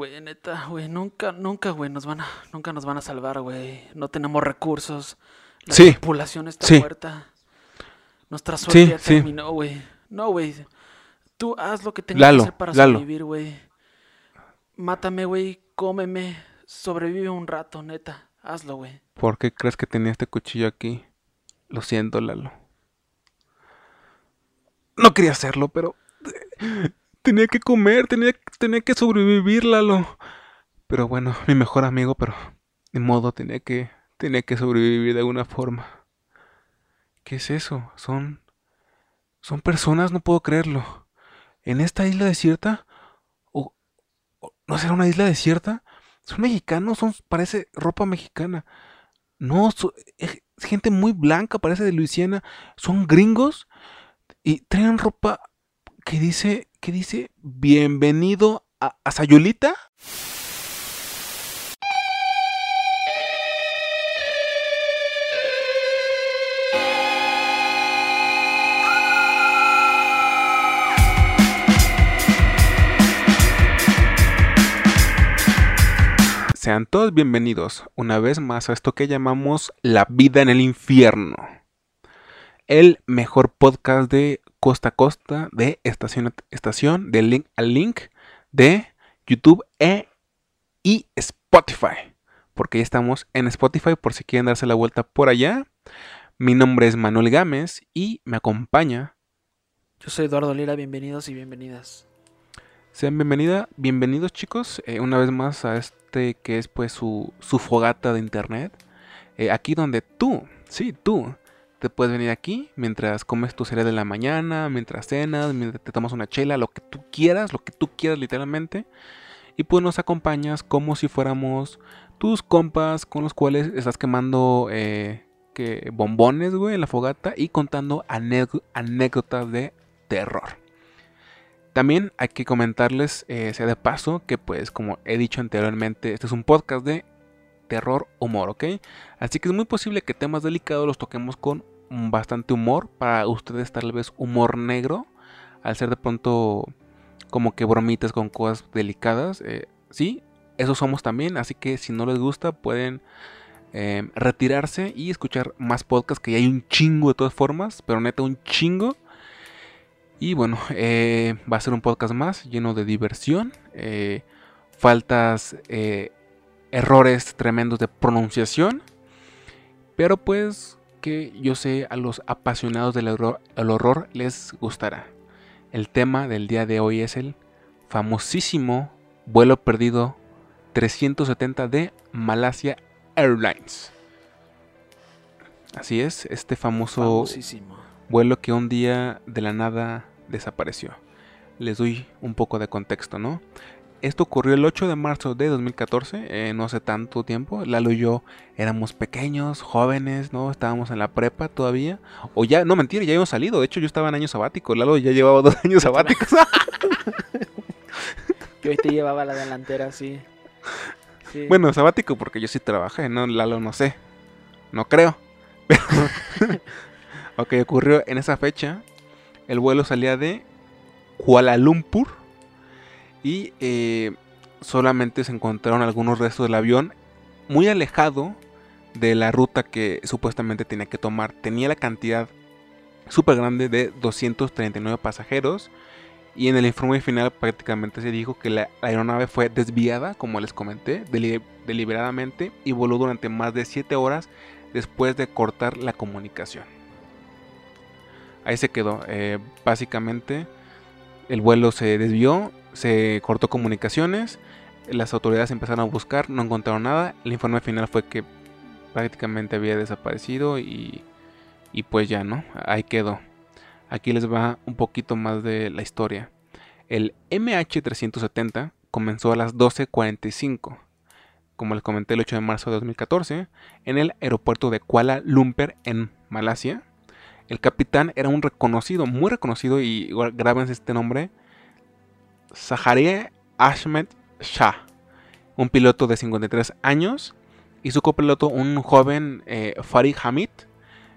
güey, neta, güey, nunca, nunca, güey, nos van a, nunca nos van a salvar, güey. No tenemos recursos. La Sí. población está Sí. muerta. Nuestra suerte Sí, ya terminó, güey. No, güey. Tú haz lo que tengas Lalo, que hacer para Lalo. sobrevivir, güey. Mátame, güey, cómeme, sobrevive un rato, neta. Hazlo, güey. ¿Por qué crees que tenía este cuchillo aquí? Lo siento, Lalo. No quería hacerlo, pero tenía que comer, tenía, tenía que sobrevivir, Lalo. Pero bueno, mi mejor amigo, pero de modo tenía que tenía que sobrevivir de alguna forma. ¿Qué es eso? Son son personas, no puedo creerlo. En esta isla desierta o, no será una isla desierta? Son mexicanos, son parece ropa mexicana. No, es gente muy blanca, parece de Luisiana. Son gringos y traen ropa que dice, que dice, bienvenido a Sayulita. Sean todos bienvenidos una vez más a esto que llamamos La vida en el infierno. El mejor podcast de costa a costa, de estación a estación, de link a link, de YouTube e, y Spotify. Porque ya estamos en Spotify por si quieren darse la vuelta por allá. Mi nombre es Manuel Gámez y me acompaña. Yo soy Eduardo Lira, bienvenidos y bienvenidas. Sean bienvenida, bienvenidos chicos, eh, una vez más a este que es pues su, su fogata de internet. Eh, aquí donde tú, sí, tú, te puedes venir aquí mientras comes tu cereal de la mañana, mientras cenas, mientras te tomas una chela, lo que tú quieras, lo que tú quieras literalmente. Y pues nos acompañas como si fuéramos tus compas con los cuales estás quemando eh, que bombones, güey, en la fogata y contando anécdo- anécdotas de terror. También hay que comentarles, eh, sea de paso, que pues como he dicho anteriormente, este es un podcast de terror humor, ¿ok? Así que es muy posible que temas delicados los toquemos con bastante humor, para ustedes tal vez humor negro, al ser de pronto como que bromitas con cosas delicadas, eh, sí, eso somos también, así que si no les gusta pueden eh, retirarse y escuchar más podcasts, que ya hay un chingo de todas formas, pero neta un chingo. Y bueno, eh, va a ser un podcast más lleno de diversión, eh, faltas, errores tremendos de pronunciación, pero pues que yo sé a los apasionados del horror, el horror les gustará. El tema del día de hoy es el famosísimo vuelo perdido 370 de Malasia Airlines. Así es, este famoso Famosísimo. vuelo que un día de la nada desapareció. Les doy un poco de contexto, ¿no? Esto ocurrió el 8 de marzo de 2014, eh, no hace tanto tiempo. Lalo y yo éramos pequeños, jóvenes, ¿no? Estábamos en la prepa todavía. O ya, no mentira, ya habíamos salido. De hecho, yo estaba en año sabático. Lalo ya llevaba dos años sabáticos. Que hoy te llevaba la delantera, sí. Sí. bueno, sabático porque yo sí trabajé, ¿no? Lalo no sé. No creo. Pero... ok, ocurrió en esa fecha. El vuelo salía de Kuala Lumpur. Y eh, solamente se encontraron algunos restos del avión muy alejado de la ruta que supuestamente tenía que tomar. Tenía la cantidad súper grande de 239 pasajeros. Y en el informe final prácticamente se dijo que la aeronave fue desviada, como les comenté, deli- deliberadamente y voló durante más de 7 horas después de cortar la comunicación. Ahí se quedó. Eh, básicamente el vuelo se desvió, se cortó comunicaciones, las autoridades empezaron a buscar, no encontraron nada. El informe final fue que prácticamente había desaparecido y, y pues ya, ¿no? Ahí quedó. Aquí les va un poquito más de la historia. El MH370 comenzó a las 12.45, como les comenté el 8 de marzo de 2014, en el aeropuerto de Kuala Lumpur en Malasia. El capitán era un reconocido, muy reconocido, y grábense este nombre, Zaharia Ahmed Shah, un piloto de 53 años, y su copiloto, un joven eh, Farid Hamid,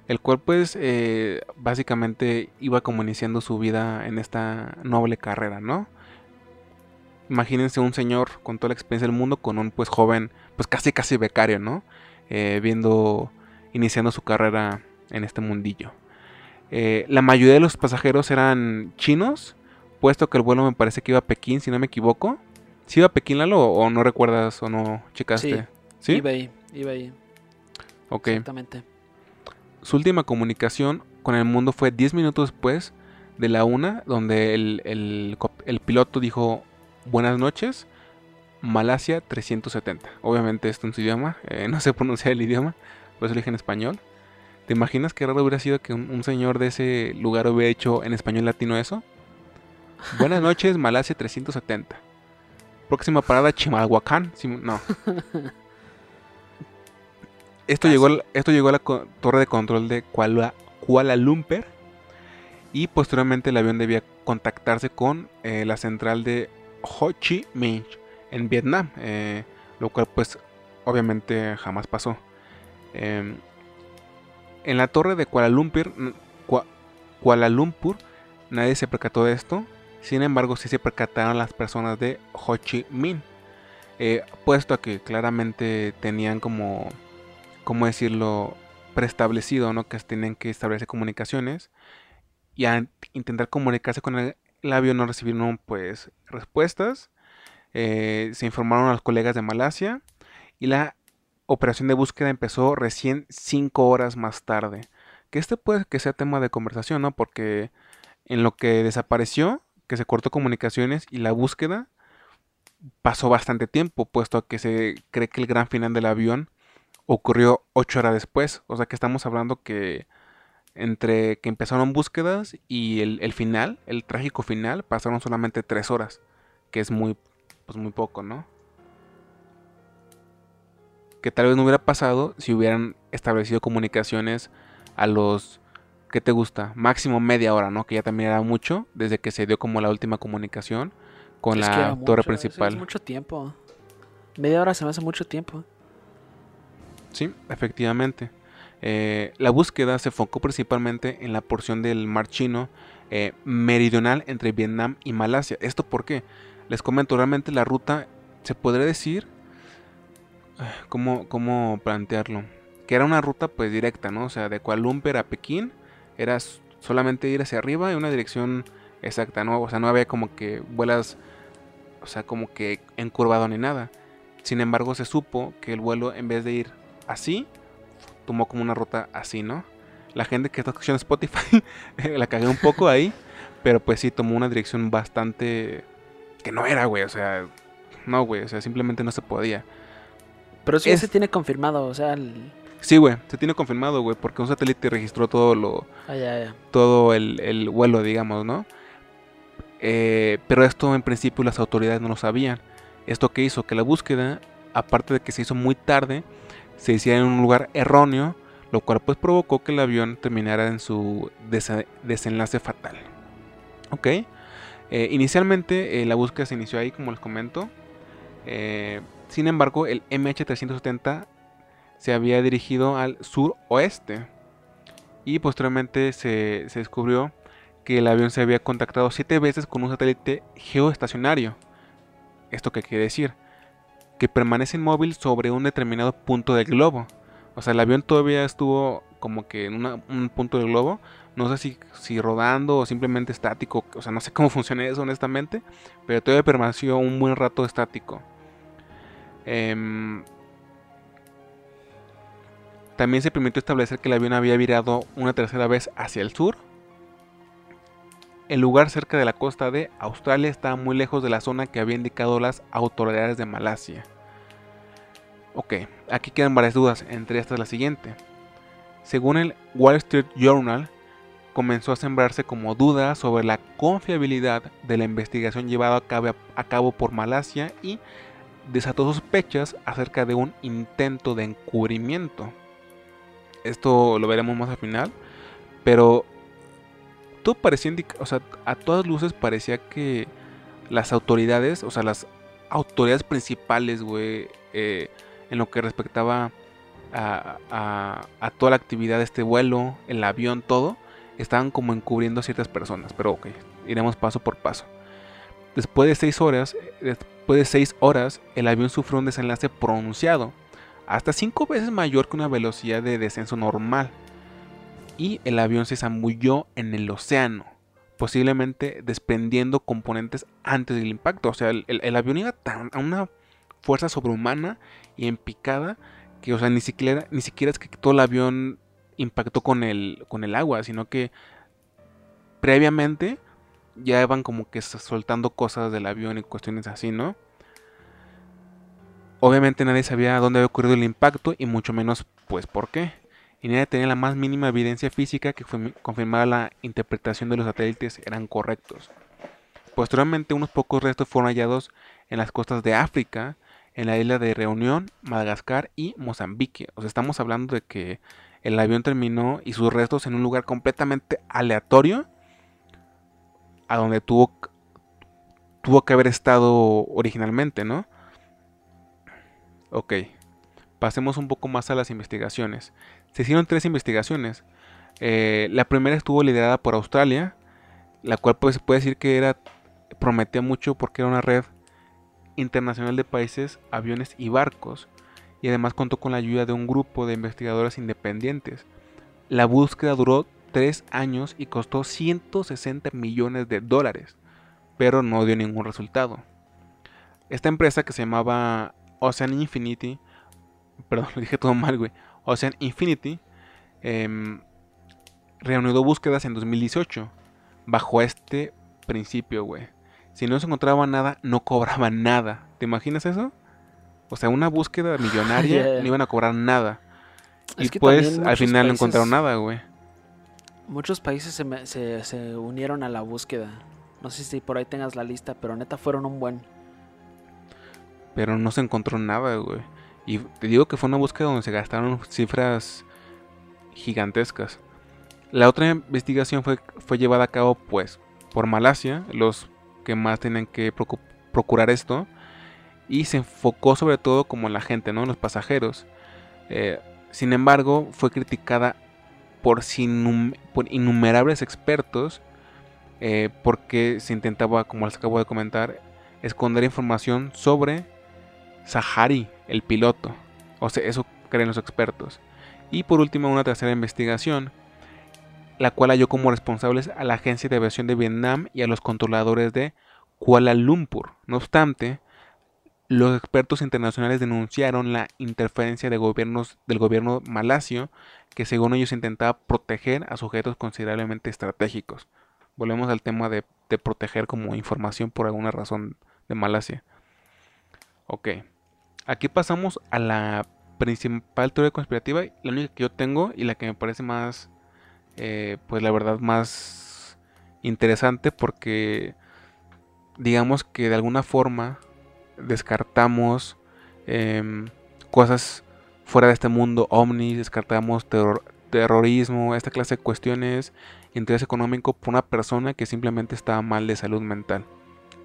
el cual pues eh, básicamente iba como iniciando su vida en esta noble carrera, ¿no? imagínense un señor con toda la experiencia del mundo, con un pues joven, pues casi casi becario, ¿no? Eh, viendo, iniciando su carrera en este mundillo. Eh, la mayoría de los pasajeros eran chinos, puesto que el vuelo me parece que iba a Pekín, si no me equivoco. ¿Sí iba a Pekín, Lalo, o no recuerdas o no checaste? Sí, iba ahí, iba ahí. Ok. Exactamente. Su última comunicación con el mundo fue 10 minutos después de la una, donde el, el, el piloto dijo buenas noches, Malasia 370. Obviamente esto en su idioma, eh, no sé pronunciar el idioma, por eso lo dije en español. ¿Te imaginas qué raro hubiera sido que un, señor de ese lugar hubiera hecho en español latino eso? Buenas noches, Malasia 370. Próxima parada, Chimalhuacán. no. Esto llegó, esto llegó a la torre de control de Kuala, Kuala Lumpur y posteriormente el avión debía contactarse con eh, la central de Ho Chi Minh en Vietnam, eh, lo cual pues obviamente jamás pasó. Em, en la torre de Kuala Lumpur, Kuala Lumpur nadie se percató de esto, sin embargo sí se percataron las personas de Ho Chi Minh, eh, puesto que claramente tenían como, ¿cómo decirlo?, preestablecido, ¿no? Que tienen que establecer comunicaciones y a intentar comunicarse con el, avión no recibieron pues respuestas. Eh, se informaron a los colegas de Malasia y la operación de búsqueda empezó recién cinco horas más tarde. Que este puede que sea tema de conversación, ¿no? Porque en lo que desapareció, que se cortó comunicaciones y la búsqueda pasó bastante tiempo, puesto que se cree que el gran final del avión ocurrió ocho horas después. O sea que estamos hablando que entre que empezaron búsquedas y el, final, el trágico final, pasaron solamente tres horas, que es muy, pues muy poco, ¿no? Que tal vez no hubiera pasado si hubieran establecido comunicaciones a los, ¿qué te gusta? Máximo media hora, ¿no? Que ya también era mucho, desde que se dio como la última comunicación con la torre principal. mucho tiempo. Media hora se me hace mucho tiempo. Sí, efectivamente. Eh, la búsqueda se enfocó principalmente en la porción del mar chino eh, meridional entre Vietnam y Malasia. ¿Esto por qué? Les comento, realmente la ruta se podría decir, ah, ¿cómo, cómo plantearlo? Que era una ruta pues directa, ¿no? O sea, de Kuala Lumpur a Pekín era solamente ir hacia arriba en una dirección exacta, ¿no? O sea, no había como que vuelas, o sea, como que encurvado ni nada. Sin embargo, se supo que el vuelo en vez de ir así, tomó como una ruta así, ¿no? La gente que está escuchando Spotify la cagué un poco ahí, pero pues sí tomó una dirección bastante que no era, güey, o sea, no, güey, o sea, simplemente no se podía. Pero eso ya se tiene confirmado, o sea, Sí, güey, se tiene confirmado, güey, porque un satélite registró todo lo... Ah, ya, ya. Todo el, el, vuelo, digamos, ¿no? Eh, pero esto en principio las autoridades no lo sabían. Esto que hizo que la búsqueda, aparte de que se hizo muy tarde, se hiciera en un lugar erróneo, lo cual pues provocó que el avión terminara en su desenlace fatal. Ok, eh, inicialmente eh, la búsqueda se inició ahí, como les comento. Sin embargo, el MH370 se había dirigido al suroeste y posteriormente se, se descubrió que el avión se había contactado siete veces con un satélite geoestacionario. ¿Esto qué quiere decir? que permanece inmóvil sobre un determinado punto del globo. O sea, el avión todavía estuvo como que en un punto del globo. No sé si, si rodando o simplemente estático. O sea, no sé cómo funciona eso honestamente. Pero todavía permaneció un buen rato estático. Em, también se permitió establecer que el avión había virado una tercera vez hacia el sur. El lugar cerca de la costa de Australia estaba muy lejos de la zona que había indicado las autoridades de Malasia. Ok, aquí quedan varias dudas, entre estas la siguiente. Según el Wall Street Journal, comenzó a sembrarse como duda sobre la confiabilidad de la investigación llevada a cabo, por Malasia y desató sospechas acerca de un intento de encubrimiento. Esto lo veremos más al final, pero todo parecía indicar, o sea, a todas luces parecía que las autoridades, o sea, las autoridades principales, güey, eh, en lo que respectaba a, toda la actividad de este vuelo, el avión, todo, estaban como encubriendo a ciertas personas. Pero ok, iremos paso por paso. después de seis horas, después de seis horas, el avión sufrió un desenlace pronunciado, hasta cinco veces mayor que una velocidad de descenso normal, y el avión se zambulló en el océano, posiblemente desprendiendo componentes antes del impacto. O sea, el, avión iba a una fuerza sobrehumana y en picada que, o sea, ni siquiera, ni siquiera es que todo el avión impactó con el, con el agua, sino que previamente ya iban como que soltando cosas del avión y cuestiones así, ¿no? Obviamente nadie sabía dónde había ocurrido el impacto y mucho menos pues por qué. Y nadie tenía la más mínima evidencia física que confirmara la interpretación de los satélites eran correctos. Posteriormente unos pocos restos fueron hallados en las costas de África, en la isla de Reunión, Madagascar y Mozambique. O sea, estamos hablando de que el avión terminó y sus restos en un lugar completamente aleatorio a donde tuvo, tuvo que haber estado originalmente, ¿no? Ok, pasemos un poco más a las investigaciones. Se hicieron tres investigaciones. Eh, la primera estuvo liderada por Australia, la cual pues, se puede decir que era prometía mucho porque era una red internacional de países, aviones y barcos, y además contó con la ayuda de un grupo de investigadores independientes. La búsqueda duró tres años y costó 160 millones de dólares, pero no dio ningún resultado. Esta empresa que se llamaba Ocean Infinity, perdón, lo dije todo mal, güey, Ocean Infinity, eh, reanudó búsquedas en 2018, bajo este principio, güey. Si no se encontraba nada, no cobraba nada. ¿Te imaginas eso? O sea, una búsqueda millonaria no iban a cobrar nada. y pues al final no encontraron nada, güey. Muchos países se, se, unieron a la búsqueda. No sé si por ahí tengas la lista, pero neta fueron un buen. Pero no se encontró nada, güey. Y te digo que fue una búsqueda donde se gastaron cifras gigantescas. La otra investigación fue, fue llevada a cabo, pues, por Malasia, los que más tenían que procurar esto. Y se enfocó sobre todo como la gente, ¿no? Los pasajeros. Eh, sin embargo, fue criticada por, por innumerables expertos eh, porque se intentaba, como les acabo de comentar, esconder información sobre Sahari, el piloto. O sea, eso creen los expertos. Y por último, una tercera investigación, la cual halló como responsables a la Agencia de Aviación de Vietnam y a los controladores de Kuala Lumpur. No obstante, los expertos internacionales denunciaron la interferencia de gobiernos, del gobierno malasio, que según ellos intentaba proteger a sujetos considerablemente estratégicos. Volvemos al tema de, de proteger como información por alguna razón de Malasia. Ok. Aquí pasamos a la principal teoría conspirativa, la única que yo tengo y la que me parece más, eh, pues la verdad más interesante porque digamos que de alguna forma descartamos em, cosas fuera de este mundo, ovnis, descartamos terrorismo, esta clase de cuestiones, interés económico por una persona que simplemente estaba mal de salud mental.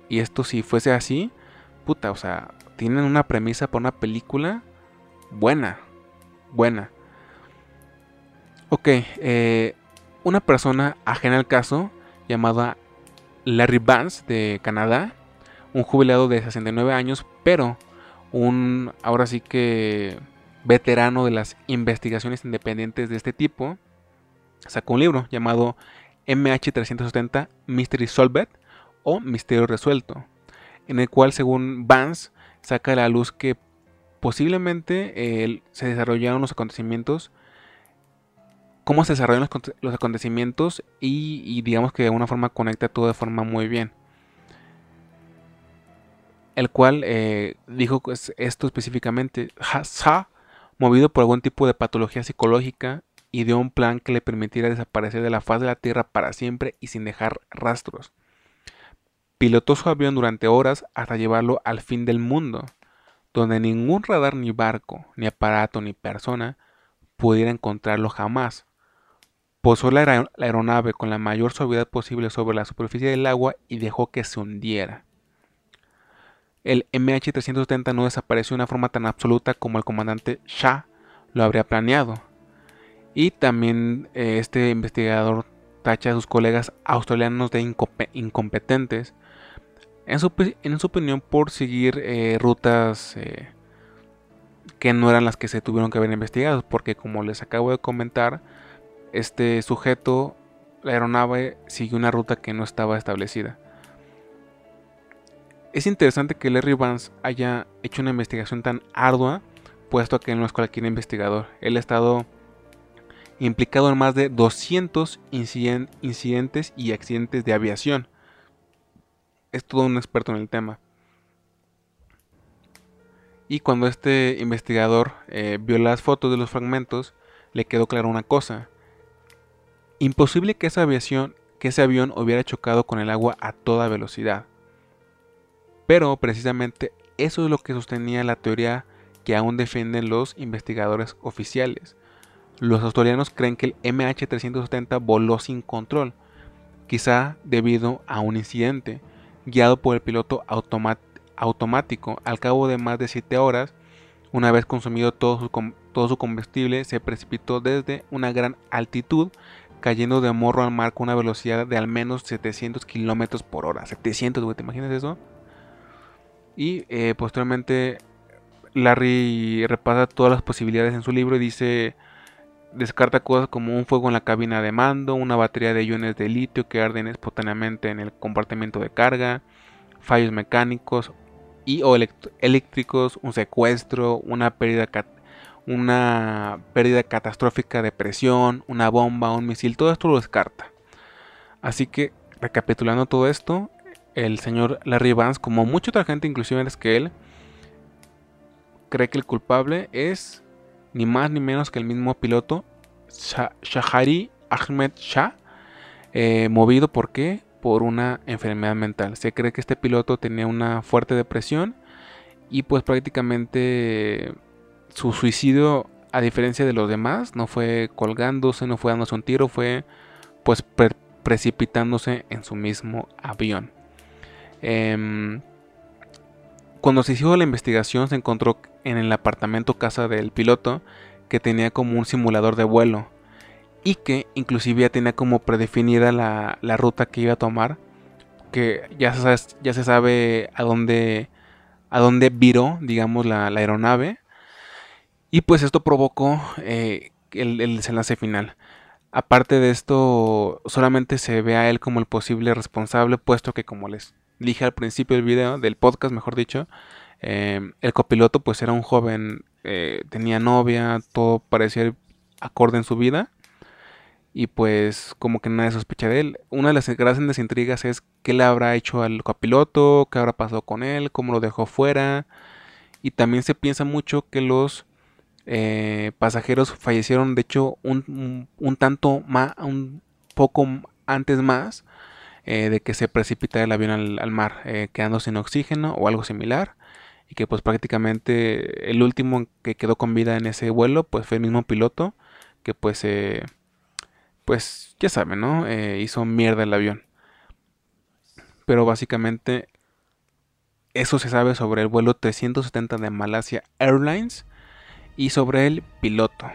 Y esto si fuese así, puta, o sea, tienen una premisa para una película buena, buena. Ok, eh, una persona ajena al caso, llamada Larry Vance de Canadá, un jubilado de 69 años, pero un ahora sí que veterano de las investigaciones independientes de este tipo, sacó un libro llamado MH370 Mystery Solved o Misterio Resuelto, en el cual según Vance saca a la luz que posiblemente se desarrollaron los acontecimientos, cómo se desarrollan los, acontecimientos y, digamos que de alguna forma conecta todo de forma muy bien. El cual eh, dijo esto específicamente, Ha, movido por algún tipo de patología psicológica, y dio un plan que le permitiera desaparecer de la faz de la Tierra para siempre y sin dejar rastros. Pilotó su avión durante horas hasta llevarlo al fin del mundo, donde ningún radar ni barco, ni aparato, ni persona pudiera encontrarlo jamás. Posó la, aeronave con la mayor suavidad posible sobre la superficie del agua y dejó que se hundiera. El MH370 no desapareció de una forma tan absoluta como el comandante Shah lo habría planeado. Y también eh, este investigador tacha a sus colegas australianos de incompetentes en su, opinión por seguir eh, rutas eh, que no eran las que se tuvieron que haber investigado, porque como les acabo de comentar, este sujeto, la aeronave, siguió una ruta que no estaba establecida. Es interesante que Larry Vance haya hecho una investigación tan ardua, puesto que no es cualquier investigador. Él ha estado implicado en más de 200 incidentes y accidentes de aviación. Es todo un experto en el tema. Y cuando este investigador eh, vio las fotos de los fragmentos, le quedó claro una cosa. Imposible que esa aviación, que ese avión hubiera chocado con el agua a toda velocidad. Pero precisamente eso es lo que sostenía la teoría que aún defienden los investigadores oficiales. Los australianos creen que el MH370 voló sin control, quizá debido a un incidente, guiado por el piloto automático. Al cabo de más de 7 horas, una vez consumido todo su, combustible, se precipitó desde una gran altitud, cayendo de morro al mar con una velocidad de al menos 700 kilómetros por hora. 700, ¿te imaginas eso? Y eh, posteriormente Larry repasa todas las posibilidades en su libro y dice descarta cosas como un fuego en la cabina de mando, una batería de iones de litio que arden espontáneamente en el compartimento de carga, fallos mecánicos y o eléctricos, un secuestro, una pérdida, una pérdida catastrófica de presión, una bomba, un misil, todo esto lo descarta. Así que, recapitulando todo esto, el señor Larry Vance, como mucha otra gente, inclusive es que él, cree que el culpable es ni más ni menos que el mismo piloto Shahari Ahmed Shah, eh, movido por qué? Por una enfermedad mental. Se cree que este piloto tenía una fuerte depresión y pues prácticamente su suicidio, a diferencia de los demás, no fue colgándose, no fue dándose un tiro, fue pues precipitándose en su mismo avión. Em, cuando se hizo la investigación se encontró en el apartamento casa del piloto que tenía como un simulador de vuelo y que inclusive ya tenía como predefinida la, ruta que iba a tomar que ya se sabe, ya se sabe a dónde a dónde viró digamos la, aeronave. Y pues esto provocó eh, el, el desenlace final. Aparte de esto solamente se ve a él como el posible responsable puesto que como les dije al principio del video del podcast mejor dicho Em, el copiloto pues era un joven, eh, tenía novia, todo parecía acorde en su vida. Y pues como que nadie sospecha de él. Una de las grandes intrigas es qué le habrá hecho al copiloto, qué habrá pasado con él, cómo lo dejó fuera. Y también se piensa mucho que los eh, pasajeros fallecieron, de hecho, un, tanto más, un poco antes más eh, de que se precipitara el avión al, mar, quedando sin oxígeno o algo similar y que pues prácticamente el último que quedó con vida en ese vuelo pues fue el mismo piloto que pues eh, pues ya saben, ¿no? Eh, hizo mierda el avión. Pero básicamente eso se sabe sobre el vuelo 370 de Malasia Airlines y sobre el piloto.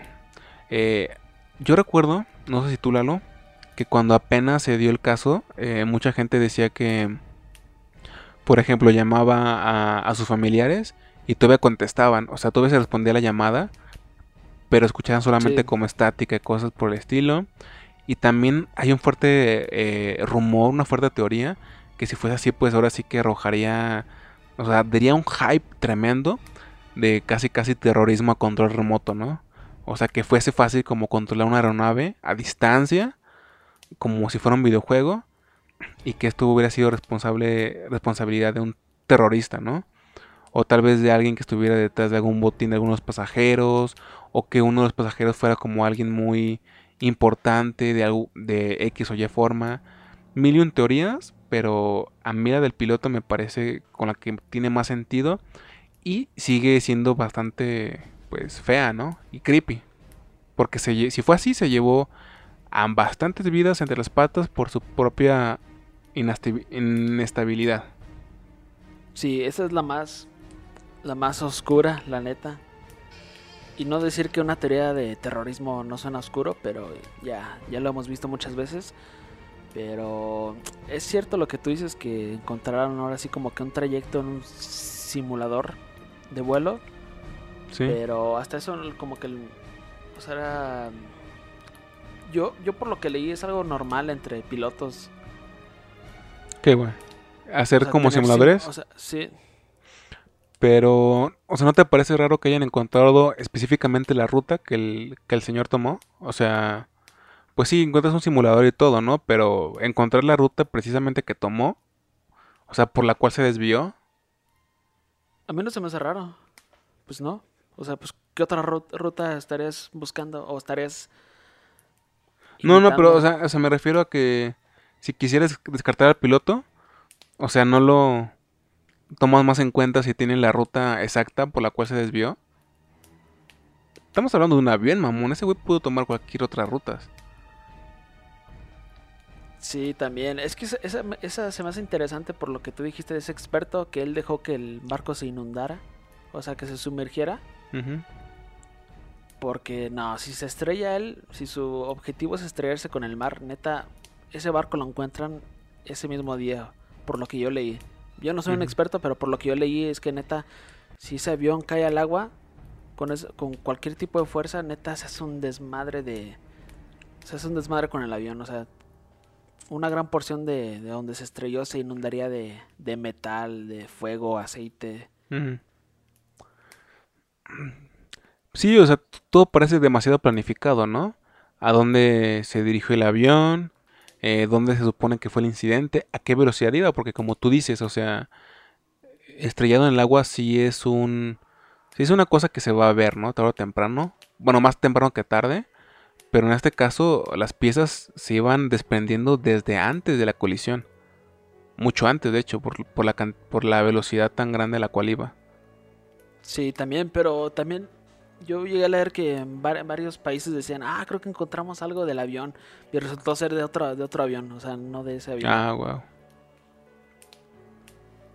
Eh, yo recuerdo, no sé si tú Lalo, que cuando apenas se dio el caso, mucha gente decía que por ejemplo, llamaba a, sus familiares y todavía contestaban, o sea, todavía se respondía a la llamada, pero escuchaban solamente como estática y cosas por el estilo. Y también hay un fuerte eh, rumor, una fuerte teoría, que si fuese así, pues ahora sí que arrojaría, o sea, daría un hype tremendo de casi casi terrorismo a control remoto, ¿no? O sea, que fuese fácil como controlar una aeronave a distancia, como si fuera un videojuego, y que esto hubiera sido responsable, responsabilidad de un terrorista, ¿no? O tal vez de alguien que estuviera detrás de algún botín de algunos pasajeros, o que uno de los pasajeros fuera como alguien muy importante de, de X o Y forma. Mil y un teorías, pero a mí la del piloto me parece con la que tiene más sentido y sigue siendo bastante pues fea, ¿no? Y creepy. Porque si fue así, se llevó a bastantes vidas entre las patas por su propia inestabilidad. Sí, esa es la más la más oscura, la neta. Y no decir que una teoría de terrorismo no suena oscuro, pero ya ya lo hemos visto muchas veces. Pero es cierto lo que tú dices que encontraron ahora sí como que un trayecto en un simulador de vuelo. Sí. Pero hasta eso como que... O sea, era... Yo, yo por lo que leí es algo normal entre pilotos. ¿Qué, güey? Hacer O sea, como tener simuladores. O sea, sí. Pero, o sea, ¿no te parece raro que hayan encontrado específicamente la ruta que el, que el señor tomó? O sea, pues sí, encuentras un simulador y todo, ¿no? Pero encontrar la ruta precisamente que tomó, o sea, por la cual se desvió. A mí no se me hace raro. Pues no. O sea, pues, ¿qué otra ru- ruta estarías buscando o estarías... No, no, pero, o sea, o sea, me refiero a que si quisieras descartar al piloto, o sea, no lo tomas más en cuenta si tiene la ruta exacta por la cual se desvió. Estamos hablando de un avión, mamón. Ese güey pudo tomar cualquier otra ruta. Sí, también. Es que esa, esa, esa se me hace interesante por lo que tú dijiste de ese experto, que él dejó que el barco se inundara, o sea, que se sumergiera. Porque no, si se estrella él, si su objetivo es estrellarse con el mar, neta, ese barco lo encuentran ese mismo día, por lo que yo leí. Yo no soy un experto, pero por lo que yo leí es que neta, si ese avión cae al agua, con, es- con cualquier tipo de fuerza, neta, se hace un desmadre de... Se hace un desmadre con el avión, o sea, una gran porción de, de donde se estrelló se inundaría de, de metal, de fuego, aceite. Ujú. Sí, o sea, todo parece demasiado planificado, ¿no? A dónde se dirigió el avión, eh, dónde se supone que fue el incidente, a qué velocidad iba, porque como tú dices, o sea, estrellado en el agua sí es un... Sí es una cosa que se va a ver, ¿no? Tarde o temprano. Bueno, más temprano que tarde. Pero en este caso, las piezas se iban desprendiendo desde antes de la colisión. Mucho antes, de hecho, por, por la, por la velocidad tan grande a la cual iba. Sí, también, pero también yo llegué a leer que en var- en varios países decían, ah, creo que encontramos algo del avión. Y resultó ser de otro, de otro avión, o sea, no de ese avión. Ah, wow.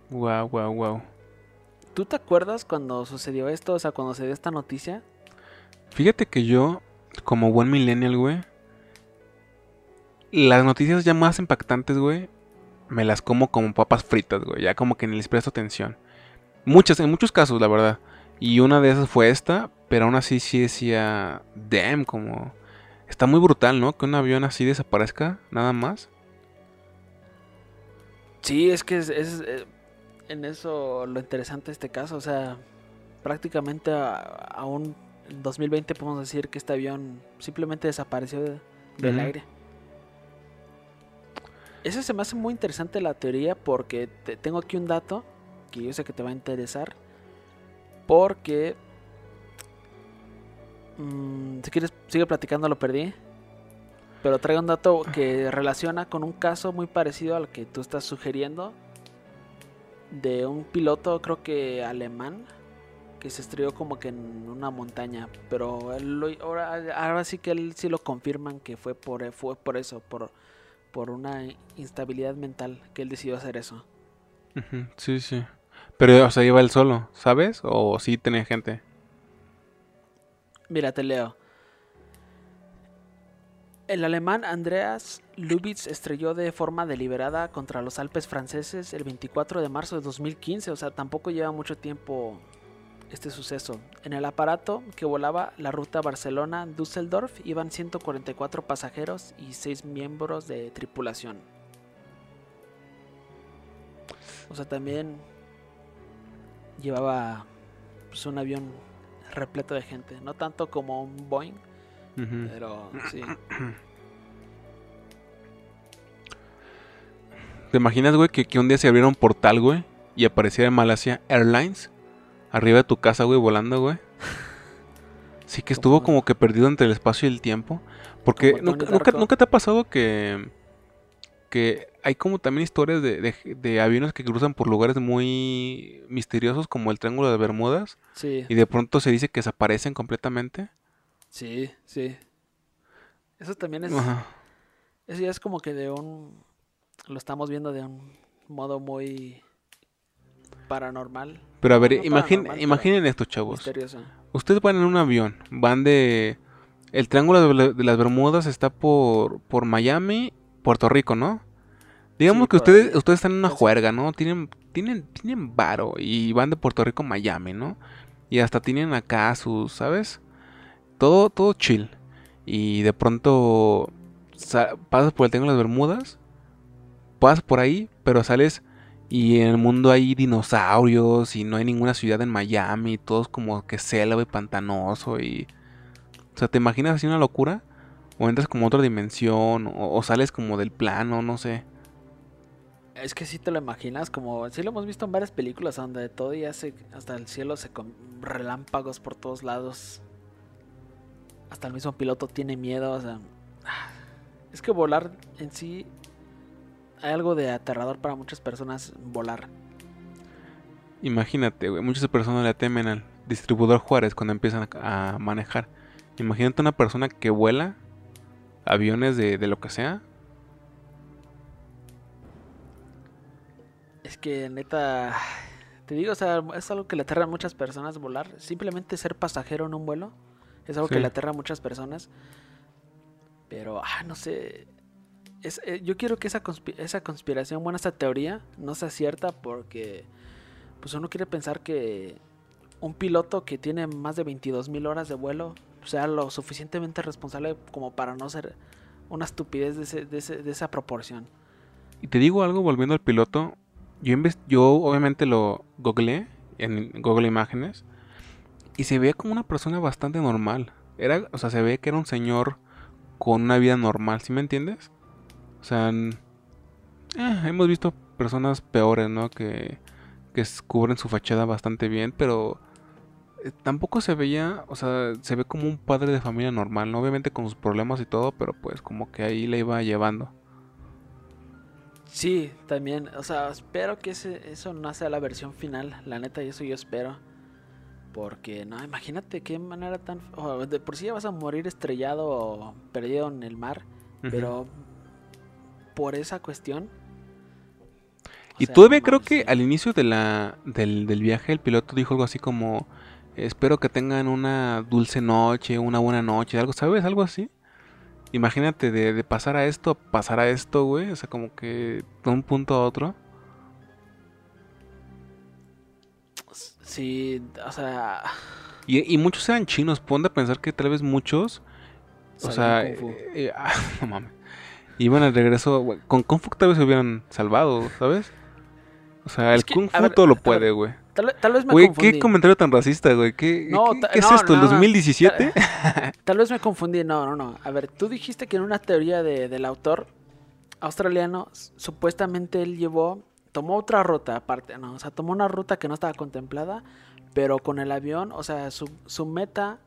Wow, wow, wow. ¿Tú te acuerdas cuando sucedió esto? O sea, cuando se dio esta noticia. Fíjate que yo, como buen millennial, güey, las noticias ya más impactantes, güey, me las como como papas fritas, güey. Ya como que ni les presto atención. Muchas, en muchos casos, la verdad. Y una de esas fue esta, pero aún así sí decía, damn, como... Está muy brutal, ¿no? Que un avión así desaparezca, nada más. Sí, es que es, es, eh, en eso lo interesante de este caso. O sea, prácticamente aún en 2020 podemos decir que este avión simplemente desapareció de- del aire. Ese se me hace muy interesante la teoría porque te- tengo aquí un dato que yo sé que te va a interesar. Porque... mm, si quieres, sigue platicando, lo perdí. Pero traigo un dato que relaciona con un caso muy parecido al que tú estás sugiriendo. De un piloto, creo que alemán, que se estrelló como que en una montaña. Pero él ahora, ahora sí que él sí lo confirman que fue por, fue por eso, por, por una instabilidad mental que él decidió hacer eso. Sí, sí. Pero, o sea, iba él solo, ¿sabes? O sí tenía gente. Mira, te leo. El alemán Andreas Lubitz estrelló de forma deliberada contra los Alpes franceses el 24 de marzo de 2015, o sea, tampoco lleva mucho tiempo este suceso. En el aparato que volaba la ruta Barcelona-Düsseldorf iban 144 pasajeros y 6 miembros de tripulación. O sea, también llevaba pues, un avión repleto de gente, no tanto como un Boeing, pero sí. ¿Te imaginas, güey, que, que un día se abriera un portal, güey, y apareciera Malasia Airlines arriba de tu casa, güey, volando, güey? Sí, que estuvo Como- que perdido entre el espacio y el tiempo. Porque nunca, nunca, nunca te ha pasado que, que hay como también historias de, de- de aviones que cruzan por lugares muy misteriosos como el Triángulo de Bermudas Sí, y de pronto se dice que desaparecen completamente. sí, sí. Eso también es, Ajá. eso ya es como que de un, lo estamos viendo de un modo muy paranormal, Pero a ver, No, no imagin- paranormal, pero imaginen esto, chavos. misterioso. Ustedes van en un avión, van de... El Triángulo de, de las Bermudas está por, por Miami Puerto Rico, ¿no? Digamos Sí, que ustedes, ahí. ustedes están en una juerga, ¿no? Tienen, tienen, tienen varo y van de Puerto Rico a Miami, ¿no? Y hasta tienen acá sus, ¿sabes? Todo, todo chill. Y de pronto sa- pasas por el de las Bermudas, pasas por ahí, pero sales y en el mundo hay dinosaurios y no hay ninguna ciudad en Miami, todo es como que selva y pantanoso y... O sea, ¿te imaginas así una locura? O entras como a otra dimensión, o, o sales como del plano, no sé. Es que si te lo imaginas, como sí lo hemos visto en varias películas donde todo ya se, hasta el cielo se con relámpagos por todos lados. Hasta el mismo piloto tiene miedo, o sea, es que volar en sí hay algo de aterrador para muchas personas volar. Imagínate, güey, muchas personas le temen al distribuidor Juárez cuando empiezan a, manejar. Imagínate una persona que vuela aviones de lo que sea. Que neta, te digo, o sea, es algo que le aterra a muchas personas volar. Simplemente ser pasajero en un vuelo es algo Sí. que le aterra a muchas personas. Pero, ah, no sé. Es, eh, yo quiero que esa, conspi- esa conspiración, bueno, esta teoría no sea cierta porque, pues uno quiere pensar que un piloto que tiene más de 22 mil horas de vuelo sea lo suficientemente responsable como para no ser una estupidez de, ese- de ese- de esa proporción. Y te digo algo volviendo al piloto. Yo, yo obviamente lo googleé en Google Imágenes. Y se veía como una persona bastante normal. Era, o sea, se ve que era un señor con una vida normal, ¿sí me entiendes? O sea, eh, hemos visto personas peores, ¿no? Que, que cubren su fachada bastante bien, pero eh, tampoco se veía, o sea, se ve como un padre de familia normal, ¿no? Obviamente con sus problemas y todo, pero pues como que ahí le iba llevando. Sí, también, o sea, espero que ese, eso no sea la versión final, la neta, y eso yo espero. Porque, no, imagínate qué manera tan... o de por sí ya vas a morir estrellado o perdido en el mar, pero por esa cuestión... Y sea, todavía no creo que sí. al inicio de la, del, del viaje el piloto dijo algo así como, espero que tengan una dulce noche, una buena noche, algo, ¿sabes? Algo así. Imagínate de, de pasar a esto, pasar a esto, güey, o sea, como que de un punto a otro. Sí, o sea... Y, y muchos eran chinos, ponte a pensar que tal vez muchos, o sea, eh, eh, ah, no mames, iban al regreso, güey, con Kung Fu tal vez se hubieran salvado, ¿sabes? O sea, el que, Kung Fu ver, todo lo puede, güey. Tal, ve- tal vez me Güey, confundí. qué comentario tan racista, güey. ¿Qué, No, qué- es esto? ¿El no, no. 2017? Tal vez me confundí, no, no, no. A ver, tú dijiste que en una teoría de- del autor australiano, supuestamente él llevó, tomó otra ruta aparte, ¿no? O sea, tomó una ruta que no estaba contemplada, pero con el avión, o sea, su, su meta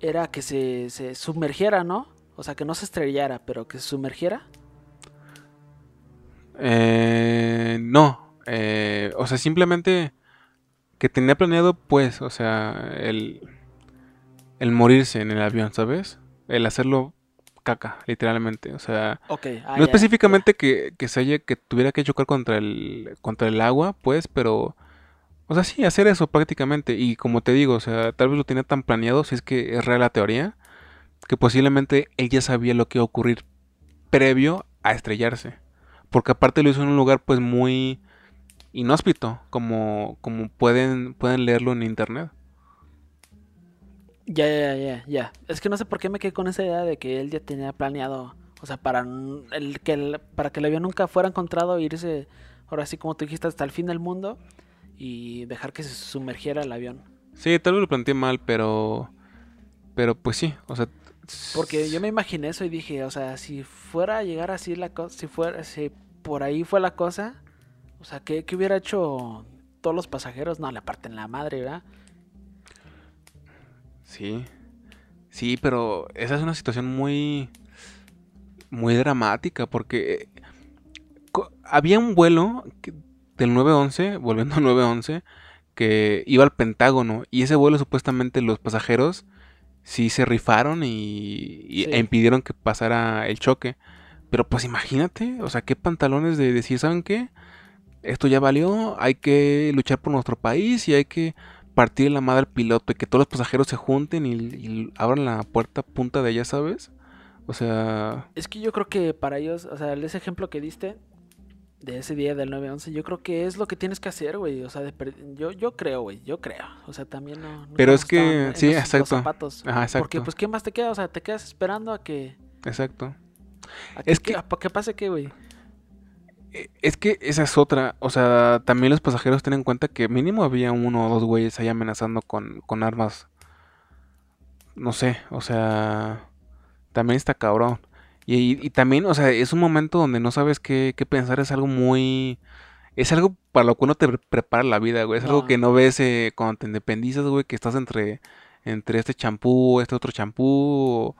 era que se, se sumergiera, ¿no? O sea, que no se estrellara, pero que se sumergiera. Eh, no. Eh, o sea, simplemente que tenía planeado, pues, o sea, el, el morirse en el avión, ¿sabes? El hacerlo caca, literalmente. O sea, ah, no específicamente que, que se haya, que tuviera que chocar contra el, contra el agua, pues, pero, o sea, sí, hacer eso prácticamente. Y como te digo, o sea, tal vez lo tenía tan planeado, si es que es real la teoría, que posiblemente él ya sabía lo que iba a ocurrir previo a estrellarse. Porque aparte lo hizo en un lugar, pues, muy inhóspito, como, como pueden, pueden leerlo en internet. Ya, ya, ya, ya. Es que no sé por qué me quedé con esa idea de que él ya tenía planeado, o sea, para el que el, para que el avión nunca fuera encontrado e irse, ahora sí como tú dijiste, hasta el fin del mundo y dejar que se sumergiera el avión. Sí, tal vez lo planteé mal, pero, pero pues sí, o sea, Porque yo me imaginé eso y dije, o sea, si fuera a llegar así la cosa, si fuera, si por ahí fue la cosa, o sea, ¿qué, qué hubiera hecho todos los pasajeros? No, le parten la madre, ¿verdad? Sí. Sí, pero esa es una situación muy muy dramática porque eh, había un vuelo que- del 911, volviendo al 911, que iba al Pentágono y ese vuelo supuestamente los pasajeros sí se rifaron y, y- Sí. e impidieron que pasara el choque. Pero pues imagínate, o sea, qué pantalones de decir, ¿saben qué? Esto ya valió, hay que luchar por nuestro país y hay que partir la madre al piloto y que todos los pasajeros se junten y, y abran la puerta punta de ella, ¿sabes? O sea, Es que yo creo que para ellos, o sea, ese ejemplo que diste de ese día del 9-11, yo creo que es lo que tienes que hacer, güey. O sea, de yo, yo creo, güey, yo creo. O sea, también no. Pero es que- sí, los- los exacto. zapatos. ajá, exacto. Porque, pues, ¿qué más te queda? O sea, te quedas esperando a que. Exacto. A Es que, que- a que pase que, güey. Eh, Es que esa es otra, o sea, también los pasajeros tienen en cuenta que mínimo había uno o dos güeyes ahí amenazando con, con armas. No sé, o sea, también está cabrón. Y, y- y también, o sea, es un momento donde no sabes qué, qué pensar, es algo muy... Es algo para lo que uno te pre- prepara la vida, güey. Es algo que no ves eh, cuando te independizas, güey, que estás entre, entre este champú, este otro champú, o,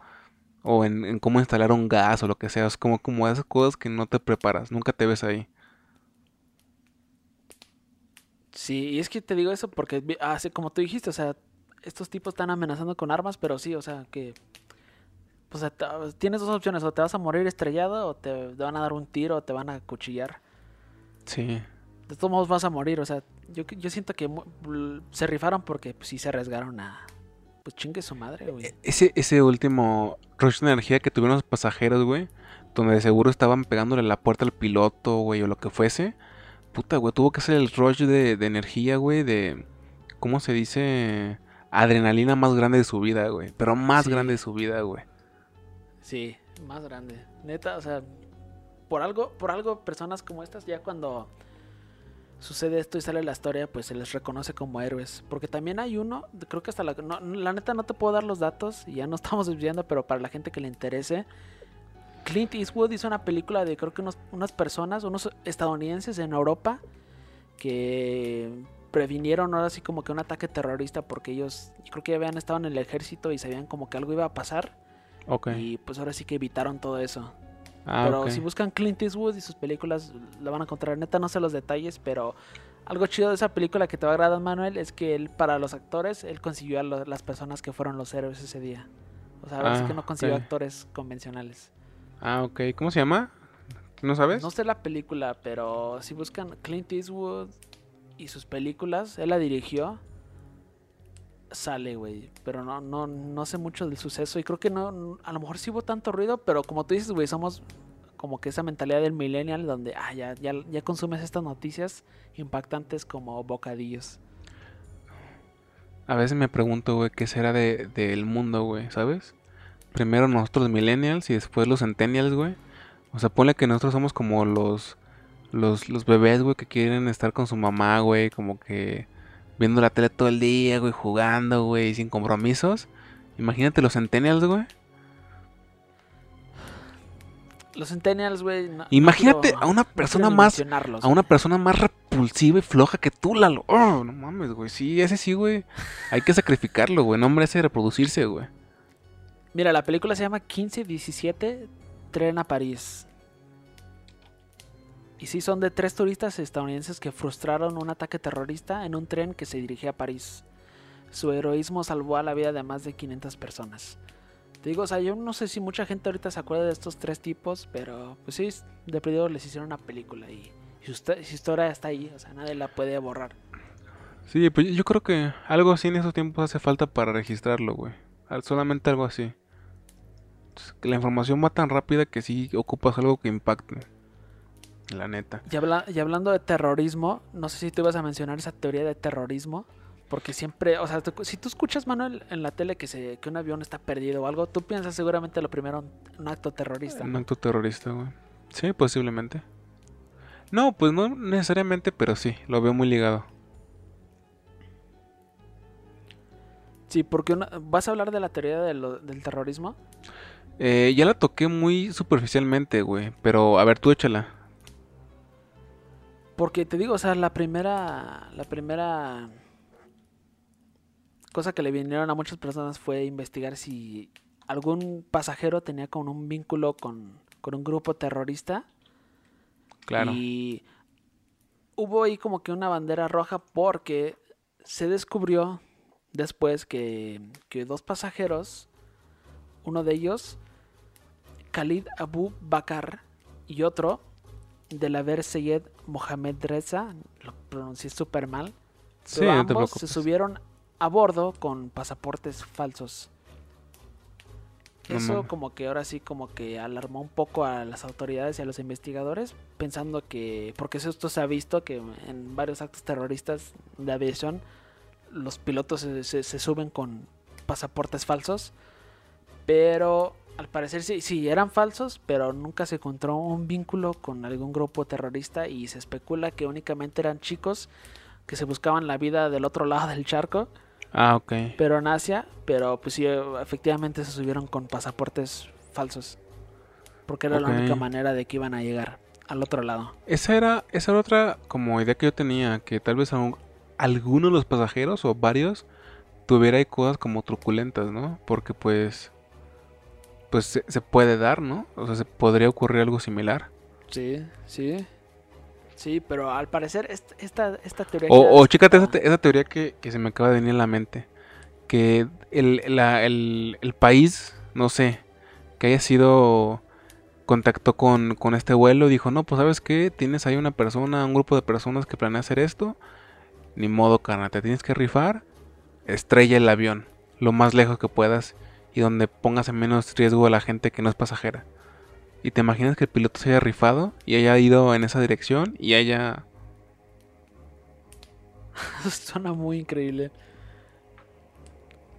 o en, en cómo instalar un gas o lo que sea. Es como, como esas cosas que no te preparas, nunca te ves ahí. Sí, y es que te digo eso porque, vi- así como tú dijiste, o sea, estos tipos están amenazando con armas, pero sí, o sea, que. Pues, o sea, te- tienes dos opciones: o te vas a morir estrellado, o te, van a dar un tiro, o te van a cuchillar. Sí. De todos modos vas a morir, o sea, yo, yo siento que se rifaron porque pues, sí se arriesgaron a... Pues chingue su madre, güey. Ese, ese último rush de energía que tuvieron los pasajeros, güey, donde de seguro estaban pegándole la puerta al piloto, güey, o lo que fuese. Puta, güey, tuvo que ser el rush de, de energía, güey, de... ¿Cómo se dice? Adrenalina más grande de su vida, güey. Pero más Sí. grande de su vida, güey. Sí, más grande. Neta, o sea, por algo, por algo personas como estas ya cuando sucede esto y sale la historia, pues se les reconoce como héroes. Porque también hay uno, creo que hasta la... no- la neta no te puedo dar los datos y ya no estamos desviando, pero para la gente que le interese, Clint Eastwood hizo una película de creo que unos- unas personas, unos estadounidenses en Europa que previnieron ahora sí como que un ataque terrorista porque ellos yo creo que ya habían estado en el ejército y sabían como que algo iba a pasar y pues ahora sí que evitaron todo eso. Ah, pero si buscan Clint Eastwood y sus películas la van a encontrar. Neta no sé los detalles, pero algo chido de esa película que te va a agradar Manuel es que él para los actores él consiguió a lo- las personas que fueron los héroes ese día. O sea, sí Ah, que no consiguió actores convencionales. Ah, ok. ¿Cómo se llama? ¿No sabes? No sé la película, pero si buscan Clint Eastwood y sus películas, él la dirigió. Sale, güey. Pero no, no, no sé mucho del suceso. Y creo que no. A lo mejor sí hubo tanto ruido. Pero como tú dices, güey, somos como que esa mentalidad del millennial donde ah, ya, ya, ya consumes estas noticias impactantes como bocadillos. A veces me pregunto, güey, qué será de, del mundo, güey, ¿sabes? Primero nosotros millennials y después los centennials, güey. O sea, ponle que nosotros somos como los, los, los bebés, güey, que quieren estar con su mamá, güey, como que viendo la tele todo el día, güey, jugando, güey, sin compromisos. Imagínate los centennials, güey. Los centennials, güey. no- no Imagínate quiero- a una no persona más a una persona más repulsiva y floja que tú, Lalo. Oh, no mames, güey. Sí, ese sí, güey. Hay que sacrificarlo, güey. No merece reproducirse, güey. Mira, la película se llama 1517 Tren a París. Y sí, son de tres turistas estadounidenses que frustraron un ataque terrorista en un tren que se dirigía a París. Su heroísmo salvó a la vida de más de 500 personas. Te digo, o sea, yo no sé si mucha gente ahorita se acuerda de estos tres tipos, pero pues sí, de perdido les hicieron una película y, su, su historia está ahí, o sea, nadie la puede borrar. Sí, pues yo creo que algo así en esos tiempos hace falta para registrarlo, güey. Solamente algo así. La información va tan rápida que sí ocupas algo que impacte. La neta. Y, habla- y hablando de terrorismo, no sé si tú ibas a mencionar esa teoría de terrorismo, porque siempre, o sea, tú- si tú escuchas, Manuel, en la tele que, se, que un avión está perdido o algo, tú piensas seguramente lo primero un acto terrorista. Un ¿no? acto terrorista, güey. Sí, posiblemente. No, pues no necesariamente, pero sí, lo veo muy ligado. Sí, porque una- vas a hablar de la teoría de lo- del terrorismo. Eh, ya la toqué muy superficialmente, güey. Pero, a ver, tú échala. Porque te digo, o sea, la primera, la primera cosa que le vinieron a muchas personas fue investigar si algún pasajero tenía con un vínculo con, con un grupo terrorista. Claro. Y hubo ahí como que una bandera roja porque se descubrió después que, que dos pasajeros, uno de ellos, Khalid Abu Bakar, y otro, Delaver Seyed Mohamed Reza, lo pronuncié súper mal, Sí, pero ambos se subieron a bordo con pasaportes falsos. Eso como que ahora sí como que alarmó un poco a las autoridades y a los investigadores, pensando que, porque esto se ha visto que en varios actos terroristas de aviación los pilotos se, se- se suben con pasaportes falsos, pero al parecer sí, sí eran falsos, pero nunca se encontró un vínculo con algún grupo terrorista y se especula que únicamente eran chicos que se buscaban la vida del otro lado del charco Ah, ok. pero en Asia, pero pues sí, efectivamente se subieron con pasaportes falsos. Porque era la única manera de que iban a llegar al otro lado. Esa era, esa era otra como idea que yo tenía, que tal vez algún- alguno de los pasajeros o varios tuviera cosas como truculentas, ¿no? Porque pues, pues se, se puede dar, ¿no? O sea, se podría ocurrir algo similar. Sí, sí. Sí, pero al parecer est- esta, esta teoría... O, o chécate esa, te- esa teoría que, que se me acaba de venir en la mente. Que el, la- el, el país, no sé, que haya sido, contactó con, con este vuelo y dijo, no, pues sabes qué, tienes ahí una persona, un grupo de personas que planea hacer esto. Ni modo, carnal, te tienes que rifar. Estrella el avión, lo más lejos que puedas y donde pongas en menos riesgo a la gente que no es pasajera. Y te imaginas que el piloto se haya rifado y haya ido en esa dirección y haya Suena muy increíble.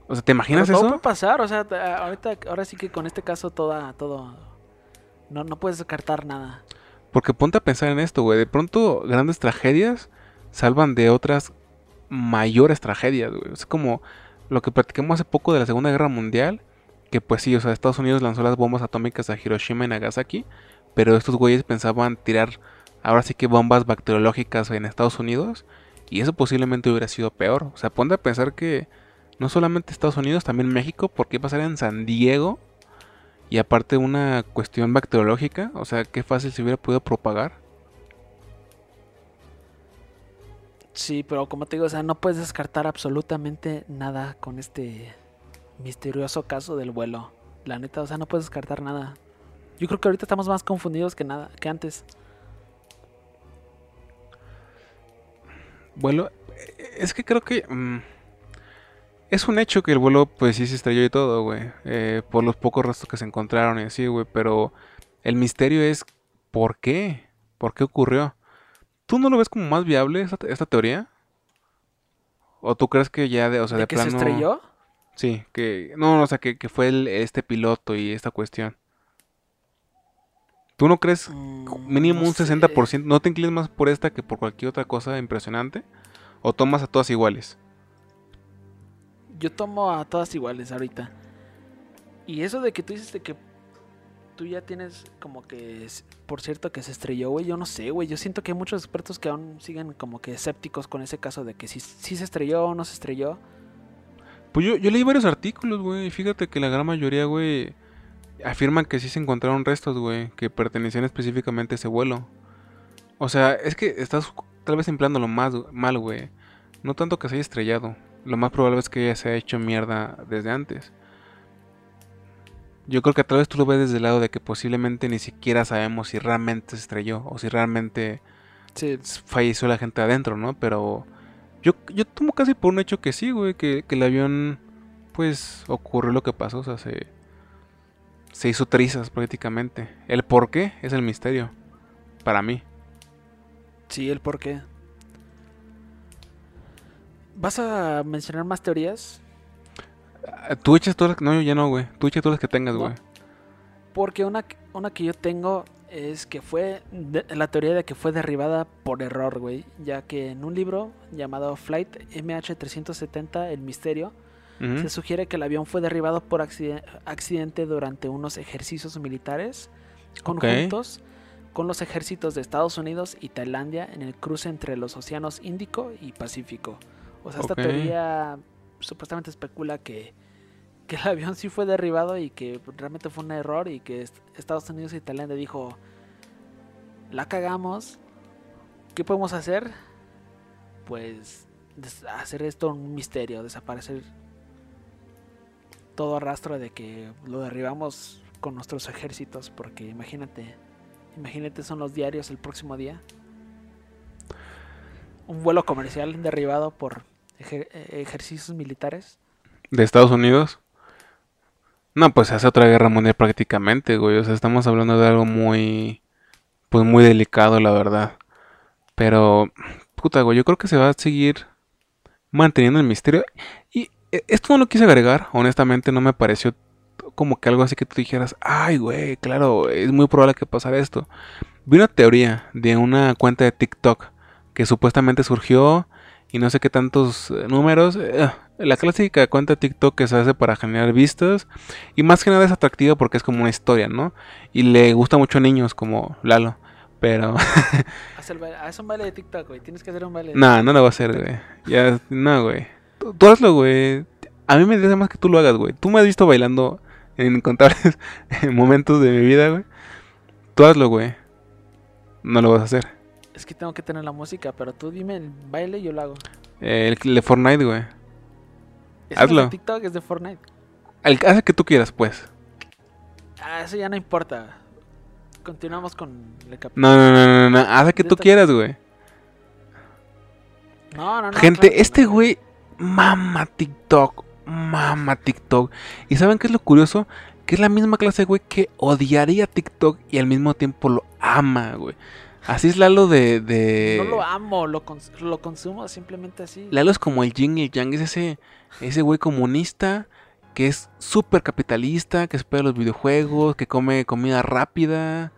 O sea, ¿te imaginas Pero todo eso? puede pasar, o sea, ahorita, ahora sí que con este caso toda, todo... No, no puedes descartar nada. Porque ponte a pensar en esto, güey. De pronto, grandes tragedias salvan de otras mayores tragedias, güey. Es como lo que platicamos hace poco de la Segunda Guerra Mundial. Que pues sí, o sea, Estados Unidos lanzó las bombas atómicas a Hiroshima y Nagasaki. Pero estos güeyes pensaban tirar ahora sí que bombas bacteriológicas en Estados Unidos. Y eso posiblemente hubiera sido peor. O sea, ponte a pensar que no solamente Estados Unidos, también México, porque pasar en San Diego. Y aparte una cuestión bacteriológica, o sea, qué fácil se hubiera podido propagar. Sí, pero como te digo, o sea, no puedes descartar absolutamente nada con este misterioso caso del vuelo. La neta, o sea, no puedes descartar nada. Yo creo que ahorita estamos más confundidos que nada, que antes. Vuelo, eh, es que creo que mm, es un hecho que el vuelo pues sí se estrelló y todo, güey. eh, por los pocos restos que se encontraron y así, güey. Pero el misterio es ¿por qué? ¿Por qué ocurrió? ¿Tú no lo ves como más viable esta, esta teoría? ¿O tú crees que ya de, o sea, ¿De de que plano... se estrelló? Sí, que... No, no, o sea, que, que fue el- este piloto y esta cuestión. ¿Tú no crees Mm, mínimo no un sé. 60%? ¿No te inclinas más por esta que por cualquier otra cosa impresionante? ¿O tomas a todas iguales? Yo tomo a todas iguales ahorita. Y eso de que tú dices de que tú ya tienes como que, por cierto, que se estrelló, güey, yo no sé, güey. Yo siento que hay muchos expertos que aún siguen como que escépticos con ese caso de que si, si se estrelló o no se estrelló. Pues yo, yo leí varios artículos, güey. y Fíjate que la gran mayoría, güey, afirman que sí se encontraron restos, güey, que pertenecían específicamente a ese vuelo. O sea, es que estás tal vez empleándolo más mal, güey. No tanto que se haya estrellado. Lo más probable es que ya se haya hecho mierda desde antes. Yo creo que tal vez tú lo ves desde el lado de que posiblemente ni siquiera sabemos si realmente se estrelló o si realmente Sí, falleció la gente adentro, ¿no? Pero yo, yo tomo casi por un hecho que sí, güey, que, que el avión, pues, ocurrió lo que pasó, o sea, se, se hizo trizas prácticamente. El por qué es el misterio, para mí. sí, el por qué. ¿Vas a mencionar más teorías? Ah, Tú echas todas las no, yo ya no, güey, tú echas todas las que tengas, No. güey. Porque una, que- una que yo tengo es que fue de- la teoría de que fue derribada por error, güey. Ya que en un libro llamado Flight MH370, El Misterio, se sugiere que el avión fue derribado por acciden- accidente durante unos ejercicios militares conjuntos con los ejércitos de Estados Unidos y Tailandia en el cruce entre los océanos Índico y Pacífico. O sea, esta teoría supuestamente especula que, que el avión sí fue derribado y que realmente fue un error y que est- Estados Unidos y Tailandia dijo, la cagamos, ¿qué podemos hacer? Pues hacer esto un misterio, desaparecer todo rastro de que lo derribamos con nuestros ejércitos, porque imagínate, imagínate son los diarios el próximo día. Un vuelo comercial derribado por eh, ejercicios militares. De Estados Unidos. No, pues hace otra guerra mundial prácticamente, güey. O sea, estamos hablando de algo muy. Pues muy delicado, la verdad. Pero. Puta, güey, yo creo que se va a seguir manteniendo el misterio. Y eh, esto no lo quise agregar, honestamente, no me pareció como que algo así que tú dijeras, ay, güey, claro, es muy probable que pasara esto. Vi una teoría de una cuenta de TikTok que supuestamente surgió y no sé qué tantos eh, números. Eh, la clásica cuenta TikTok que se hace para generar vistas y más que nada es atractiva porque es como una historia, ¿no? Y le gusta mucho a niños como Lalo, pero... Haz un baile de TikTok, güey. Tienes que hacer un baile. No, no lo va a hacer, güey. Ya, no, güey. Tú, hazlo, güey. A mí me dice más que tú lo hagas, güey. Tú me has visto bailando en incontables momentos de mi vida, güey. Tú hazlo, güey. No lo vas a hacer. Es que tengo que tener la música, pero tú dime el baile y yo lo hago. el de Fortnite, güey. Hazlo. TikTok, es de Fortnite. El, haz el que tú quieras, pues. Ah, eso ya no importa. Continuamos con el capítulo. No, no, no, no, no. Haz el que tú quieras, güey. No, no, no. Gente, este güey mama TikTok. Mama TikTok. ¿Y saben qué es lo curioso? Que es la misma clase de güey que odiaría TikTok y al mismo tiempo lo ama, güey. Así es Lalo de... de... No lo amo, lo, lo, consumo simplemente así. Lalo es como el Jing y el Yang, es ese, ese güey comunista que es súper capitalista, que espera los videojuegos, que come comida rápida.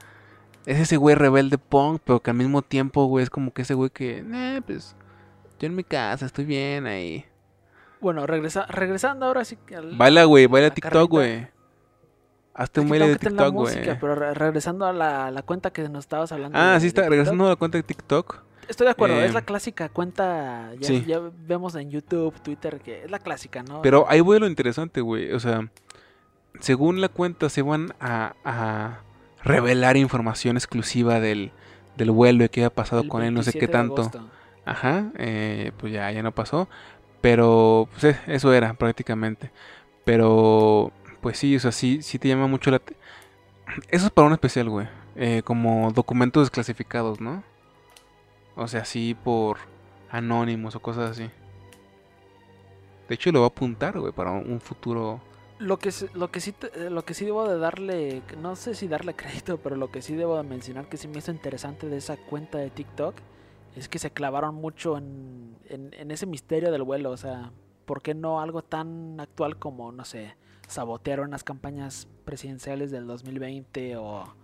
Es ese güey rebelde punk, pero que al mismo tiempo, güey, es como que ese güey que, eh, pues, yo en mi casa estoy bien ahí. Bueno, regresa, regresando ahora sí. baila, güey, baila TikTok, güey. Hazte un baile de TikTok, güey. Pero regresando a la, cuenta que nos estabas hablando. Ah, sí, está, regresando a la cuenta de TikTok. Estoy de acuerdo, es la em, clásica cuenta. Ya, vemos en YouTube, Twitter, que es la clásica, ¿no? Pero ahí voy lo interesante, güey. O sea, según la cuenta, se van a, revelar información exclusiva del, del vuelo y qué ha pasado con él, no sé qué tanto. Ajá, eh, pues ya, ya no pasó. Pero, pues eso era prácticamente. Pero pues sí, o sea, sí, sí te llama mucho la... Eso es para un especial, güey. Eh, como documentos desclasificados, ¿no? O sea, sí por anónimos o cosas así. De hecho, lo va a apuntar, güey, para un futuro... Lo que, lo, que sí lo que sí debo de darle, no sé si darle crédito, pero lo que sí debo de mencionar que sí me hizo interesante de esa cuenta de TikTok es que se clavaron mucho en, en, en ese misterio del vuelo. O sea, ¿por qué no algo tan actual como, no sé, sabotearon las campañas presidenciales del 2020 o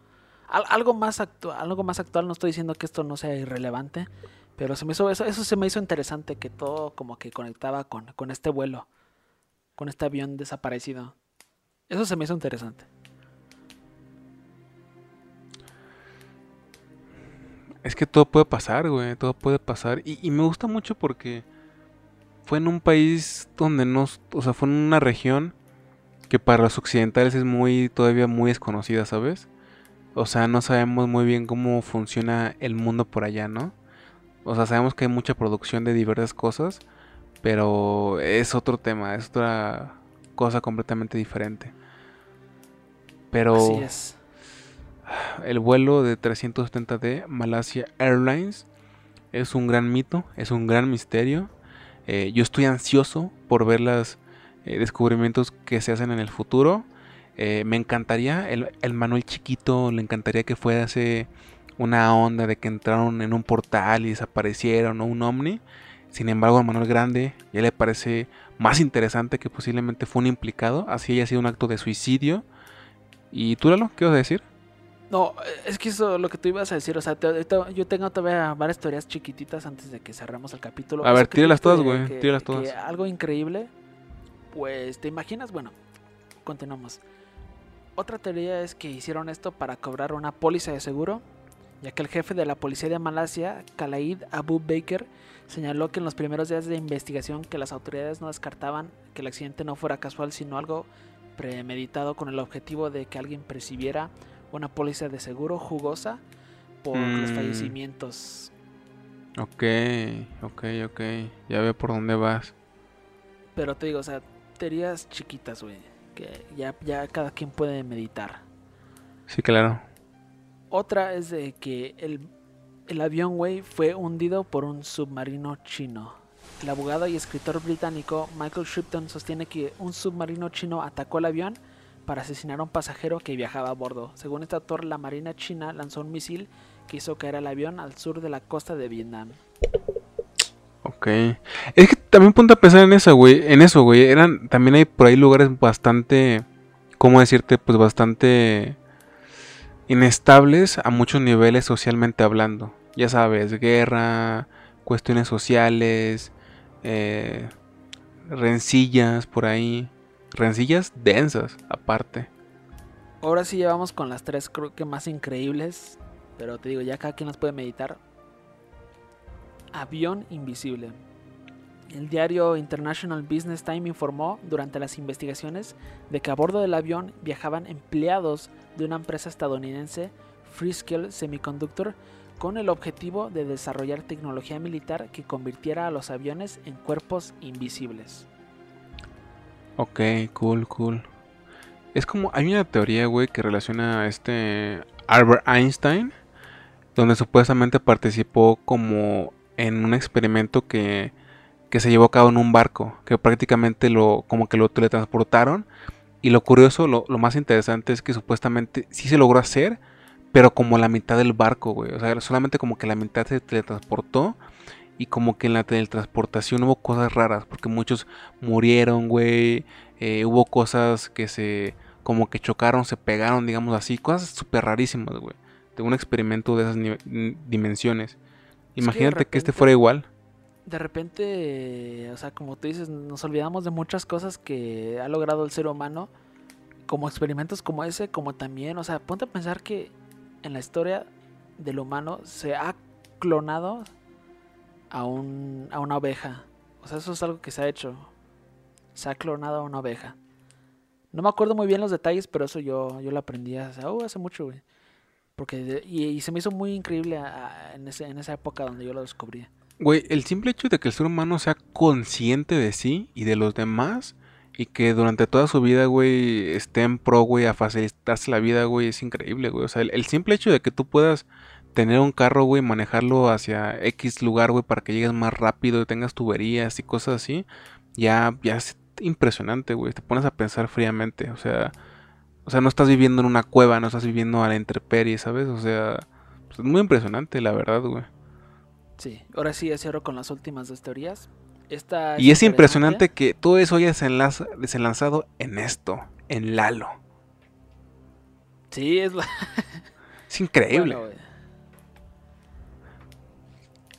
algo más actual, algo más actual, no estoy diciendo que esto no sea irrelevante, pero se me hizo eso, eso se me hizo interesante que todo como que conectaba con, con este vuelo, con este avión desaparecido. Eso se me hizo interesante. Es que todo puede pasar, güey, todo puede pasar. Y, y, me gusta mucho porque fue en un país donde no, o sea, fue en una región que para los occidentales es muy todavía muy desconocida, ¿sabes? O sea, no sabemos muy bien cómo funciona el mundo por allá, ¿no? O sea, sabemos que hay mucha producción de diversas cosas, pero es otro tema, es otra cosa completamente diferente. Pero Así es. el vuelo de 370 de Malaysia Airlines es un gran mito, es un gran misterio. Eh, yo estoy ansioso por ver las eh, descubrimientos que se hacen en el futuro. Eh, me encantaría, el, el, Manuel chiquito, le encantaría que fuese una onda de que entraron en un portal y desaparecieron o un ovni. Sin embargo, al Manuel grande ya le parece más interesante que posiblemente fue un implicado, así haya sido un acto de suicidio. ¿Y tú, Lalo, qué vas a decir? No, es que eso lo que tú ibas a decir, o sea, yo tengo todavía varias teorías chiquititas antes de que cerremos el capítulo. A ver, tíralas todas, güey, tíralas todas. algo increíble pues, ¿te imaginas? Bueno, continuamos. Otra teoría es que hicieron esto para cobrar una póliza de seguro, ya que el jefe de la policía de Malasia, Kalaid Abu Baker, señaló que en los primeros días de investigación que las autoridades no descartaban que el accidente no fuera casual, sino algo premeditado con el objetivo de que alguien percibiera una póliza de seguro jugosa por los mm. fallecimientos. Ok, ok, ok. Ya veo por dónde vas. Pero te digo, o sea, chiquitas, güey. Que ya, ya cada quien puede meditar. Sí, claro. Otra es de que el, el avión, güey, fue hundido por un submarino chino. El abogado y escritor británico Michael Shipton sostiene que un submarino chino atacó el avión, para asesinar a un pasajero que viajaba a bordo. Según este autor, la Marina China lanzó un misil que hizo caer el avión al sur de la costa de Vietnam. Ok. Es que también ponte a pensar en eso, güey. En eso, güey. Eran, también hay por ahí lugares bastante, ¿cómo decirte? Pues bastante inestables a muchos niveles socialmente hablando. Ya sabes, guerra, cuestiones sociales, eh, rencillas por ahí. Rencillas densas, aparte. Ahora sí llevamos con las tres creo que más increíbles. Pero te digo, ya cada quien las puede meditar. Avión invisible. El diario International Business Time informó durante las investigaciones de que a bordo del avión viajaban empleados de una empresa estadounidense, Freescale Semiconductor, con el objetivo de desarrollar tecnología militar que convirtiera a los aviones en cuerpos invisibles. Ok, cool, cool. Es como, hay una teoría, güey, que relaciona a este Albert Einstein, donde supuestamente participó como en un experimento que, que se llevó a cabo en un barco, que prácticamente lo, como que lo teletransportaron. Y lo curioso, lo, lo más interesante es que supuestamente sí se logró hacer, pero como la mitad del barco, güey. O sea, solamente como que la mitad se teletransportó. Y como que en la teletransportación hubo cosas raras, porque muchos murieron, güey. Eh, hubo cosas que se como que chocaron, se pegaron, digamos así. Cosas súper rarísimas, güey. De un experimento de esas dimensiones. Imagínate que, este fuera igual. De repente, o sea, como tú dices, nos olvidamos de muchas cosas que ha logrado el ser humano. Como experimentos como ese, como también, o sea, ponte a pensar que en la historia del humano se ha clonado a, un, a una oveja. O sea, eso es algo que se ha hecho. Se ha clonado a una oveja. No me acuerdo muy bien los detalles, pero eso yo, yo lo aprendí hace, uh, hace mucho, güey. Porque y, se me hizo muy increíble en, en esa época donde yo lo descubrí. Güey, el simple hecho de que el ser humano sea consciente de sí y de los demás y que durante toda su vida, güey, esté en pro, güey, a facilitarse la vida, güey, es increíble, güey. O sea, el, simple hecho de que tú puedas tener un carro, güey, manejarlo hacia X lugar, güey, para que llegues más rápido y tengas tuberías y cosas así, ya, ya es impresionante, güey. Te pones a pensar fríamente, o sea, o sea, no estás viviendo en una cueva, no estás viviendo a la intemperie, ¿sabes? O sea, pues, es muy impresionante, la verdad, güey. Sí, ahora sí, ya cierro con las últimas dos teorías. Esta y es impresionante que todo eso haya desenlazado en esto, en Lalo. Sí, es Es increíble.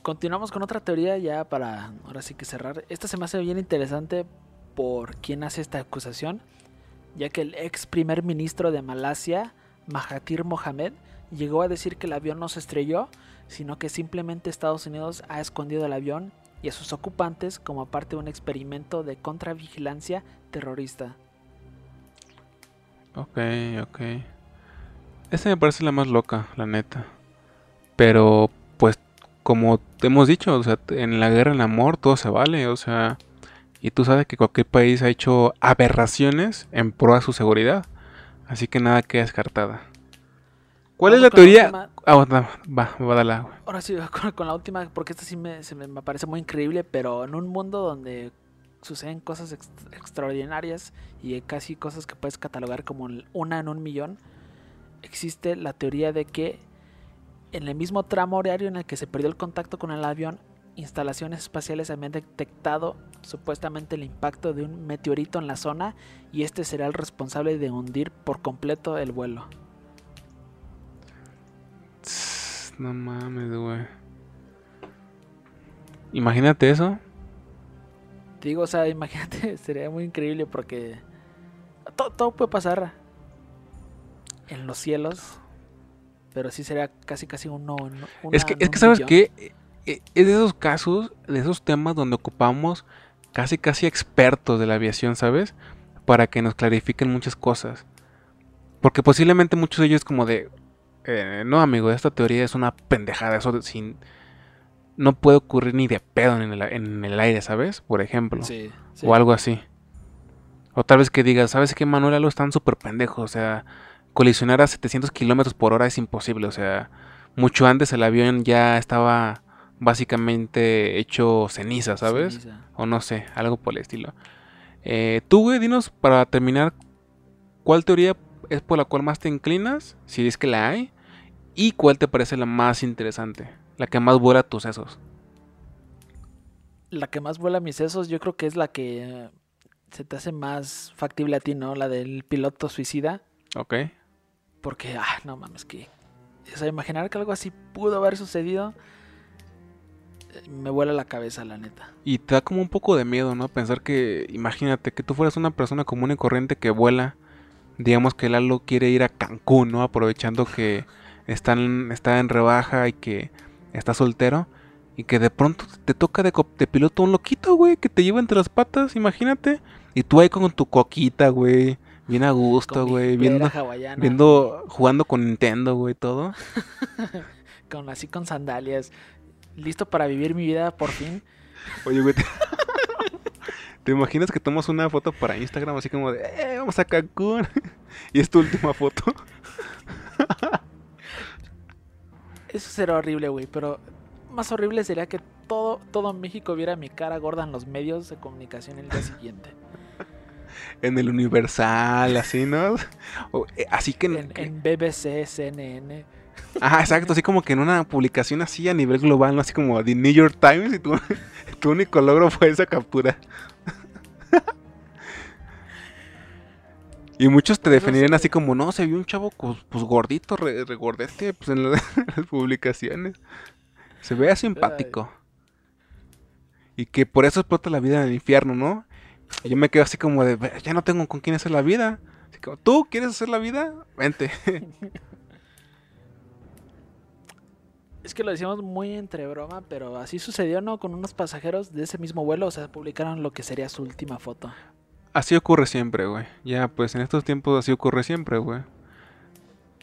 Continuamos con otra teoría ya para ahora sí que cerrar. Esta se me hace bien interesante por quién hace esta acusación ya que el ex primer ministro de Malasia, Mahathir Mohamed, llegó a decir que el avión no se estrelló, sino que simplemente Estados Unidos ha escondido el avión y a sus ocupantes como parte de un experimento de contravigilancia terrorista. Ok, ok. Esta me parece la más loca, la neta. Pero, pues, como te hemos dicho, o sea, en la guerra, en amor, todo se vale, o sea... Y tú sabes que cualquier país ha hecho aberraciones en pro de su seguridad. Así que nada queda descartada. ¿Cuál es la teoría? ah, va, va, va a dar Ahora sí, con, con, la última, porque esta sí me, me, parece muy increíble, pero en un mundo donde suceden cosas extraordinarias y casi cosas que puedes catalogar como una en un millón, existe la teoría de que en el mismo tramo horario en el que se perdió el contacto con el avión, instalaciones espaciales habían detectado supuestamente el impacto de un meteorito en la zona y este será el responsable de hundir por completo el vuelo. No mames, güey. Imagínate eso. digo, o sea, imagínate, sería muy increíble porque todo, puede pasar en los cielos, pero sí sería casi casi uno. es que, es que sabes que eh, es de esos casos, de esos temas donde ocupamos casi casi expertos de la aviación, ¿sabes? Para que nos clarifiquen muchas cosas. Porque posiblemente muchos de ellos como de, eh, no amigo, esta teoría es una pendejada, eso sin... No puede ocurrir ni de pedo en el, aire, ¿sabes? Por ejemplo. Sí, O algo así. O tal vez que digas, ¿sabes qué, Manuel? Algo están súper pendejos. O sea, colisionar a 700 kilómetros por hora es imposible. O sea, mucho antes el avión ya estaba básicamente hecho ceniza, ¿sabes? O no sé, algo por el estilo. Eh, tú, güey, dinos para terminar, ¿cuál teoría es por la cual más te inclinas? Si es que la hay. ¿Y cuál te parece la más interesante? La que más vuela tus sesos. La que más vuela mis sesos, yo creo que es la que se te hace más factible a ti, ¿no? La del piloto suicida. Ok. Porque, ah, no mames, que. O sea, imaginar que algo así pudo haber sucedido. Me vuela la cabeza, la neta. Y te da como un poco de miedo, ¿no? Pensar que, imagínate, que tú fueras una persona común y corriente que vuela. Digamos que Lalo quiere ir a Cancún, ¿no? Aprovechando que están, está en rebaja y que está soltero. Y que de pronto te toca de, piloto un loquito, güey, que te lleva entre las patas, imagínate. Y tú ahí con tu coquita, güey. Bien a gusto, güey. Viendo, hawaiana, viendo, jugando con Nintendo, güey, todo. Con, así con sandalias. Listo para vivir mi vida por fin. Oye, güey. ¿Te, te imaginas que tomas una foto para Instagram así como de, eh, vamos a Cancún? y es tu última foto. Eso será horrible, güey. Pero más horrible sería que todo, todo México viera mi cara gorda en los medios de comunicación el día siguiente. En el Universal, así, ¿no? O, eh, así que... En, que- en BBC, CNN. Ajá, exacto, así como que en una publicación así a nivel global, ¿no? Así como The New York Times y tu, tu único logro fue esa captura. Y muchos te definirían así como, no, se vio un chavo pues, gordito, re- regordete, pues en la- las publicaciones. Se ve simpático. Y que por eso explota la vida en el infierno, ¿no? Y yo me quedo así como de, "Ve, ya no tengo con quién hacer la vida. Así como, ¿tú quieres hacer la vida? Vente. Es que lo decíamos muy entre broma, pero así sucedió, ¿no? Con unos pasajeros de ese mismo vuelo, o sea, publicaron lo que sería su última foto. Así ocurre siempre, güey. Ya, pues en estos tiempos así ocurre siempre, güey.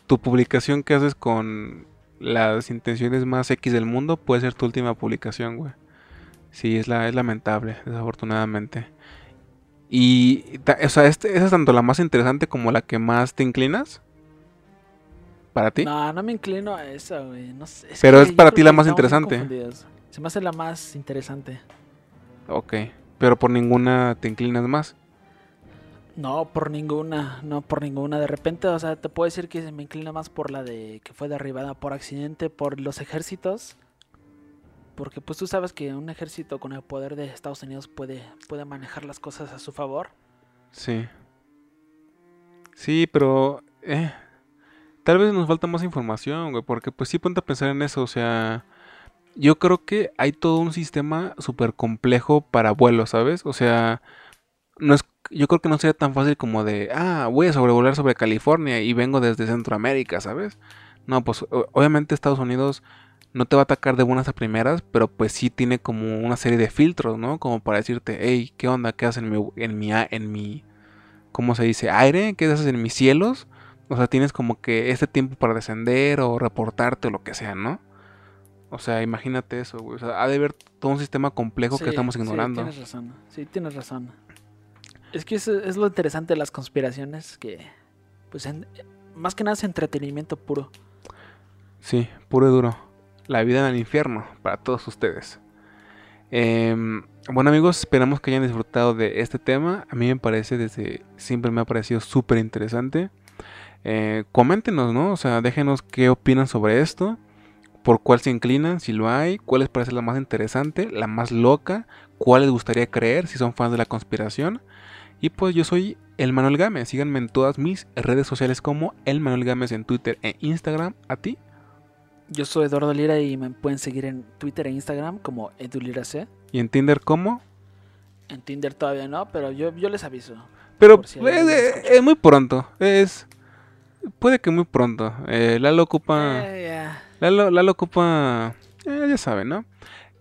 Tu publicación que haces con las intenciones más X del mundo puede ser tu última publicación, güey. Sí, es, la, es lamentable, desafortunadamente. Y, o sea, esa es tanto la más interesante como la que más te inclinas. ¿Para ti? No, no me inclino a esa, güey. No sé, Pero es para ti la más interesante. Se me hace la más interesante. Ok. Pero por ninguna te inclinas más. No, por ninguna, no por ninguna. De repente, o sea, te puedo decir que se me inclina más por la de que fue derribada por accidente por los ejércitos. Porque pues tú sabes que un ejército con el poder de Estados Unidos puede, puede manejar las cosas a su favor. Sí. Sí, pero... eh, tal vez nos falta más información, güey, porque pues sí ponte a pensar en eso, o sea... Yo creo que hay todo un sistema súper complejo para vuelos, ¿sabes? O sea, no es, yo creo que no sería tan fácil como de, ah, voy a sobrevolar sobre California y vengo desde Centroamérica, ¿sabes? No, pues obviamente Estados Unidos no te va a atacar de buenas a primeras, pero pues sí tiene como una serie de filtros, ¿no? Como para decirte, hey, ¿qué onda? ¿Qué haces en mi, en mi, en mi, ¿cómo se dice? Aire, ¿qué haces en mis cielos? O sea, tienes como que este tiempo para descender o reportarte o lo que sea, ¿no? O sea, imagínate eso, güey. O sea, ha de haber todo un sistema complejo Sí, que estamos sí, ignorando. tienes razón. Sí, tienes razón. Es que eso es lo interesante de las conspiraciones que, pues, en- más que nada es entretenimiento puro. Sí, puro y duro. La vida en el infierno para todos ustedes. Em, bueno amigos, esperamos que hayan disfrutado de este tema. A mí me parece desde siempre me ha parecido súper interesante. Eh, coméntenos, ¿no? O sea, déjenos qué opinan sobre esto. Por cuál se inclinan, si lo hay. Cuál les parece la más interesante, la más loca. Cuál les gustaría creer, si son fans de la conspiración. Y pues yo soy el Manuel Gámez. Síganme en todas mis redes sociales como el Manuel Gámez en Twitter e Instagram. ¿A ti? Yo soy Eduardo Lira y me pueden seguir en Twitter e Instagram como EduLiraC. ¿Y en Tinder cómo? En Tinder todavía no, pero yo, yo les aviso. Pero si es muy pronto. Es. Puede que muy pronto. Eh, Lalo ocupa. Eh, ya. Lalo, Lalo ocupa. eh, ya saben, ¿no?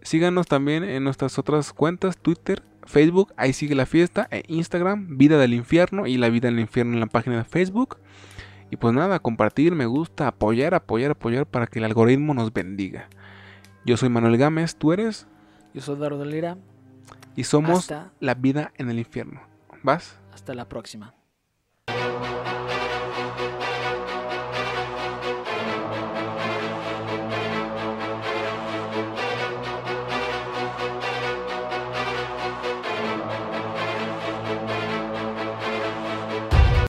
Síganos también en nuestras otras cuentas: Twitter, Facebook, ahí sigue la fiesta, e Instagram, Vida del Infierno y la Vida del Infierno en la página de Facebook. Y pues nada, compartir, me gusta, apoyar, apoyar, apoyar para que el algoritmo nos bendiga. Yo soy Manuel Gámez, tú eres, Yo soy Eduardo Lira. y somos Hasta, la vida en el infierno. ¿Vas? hasta la próxima.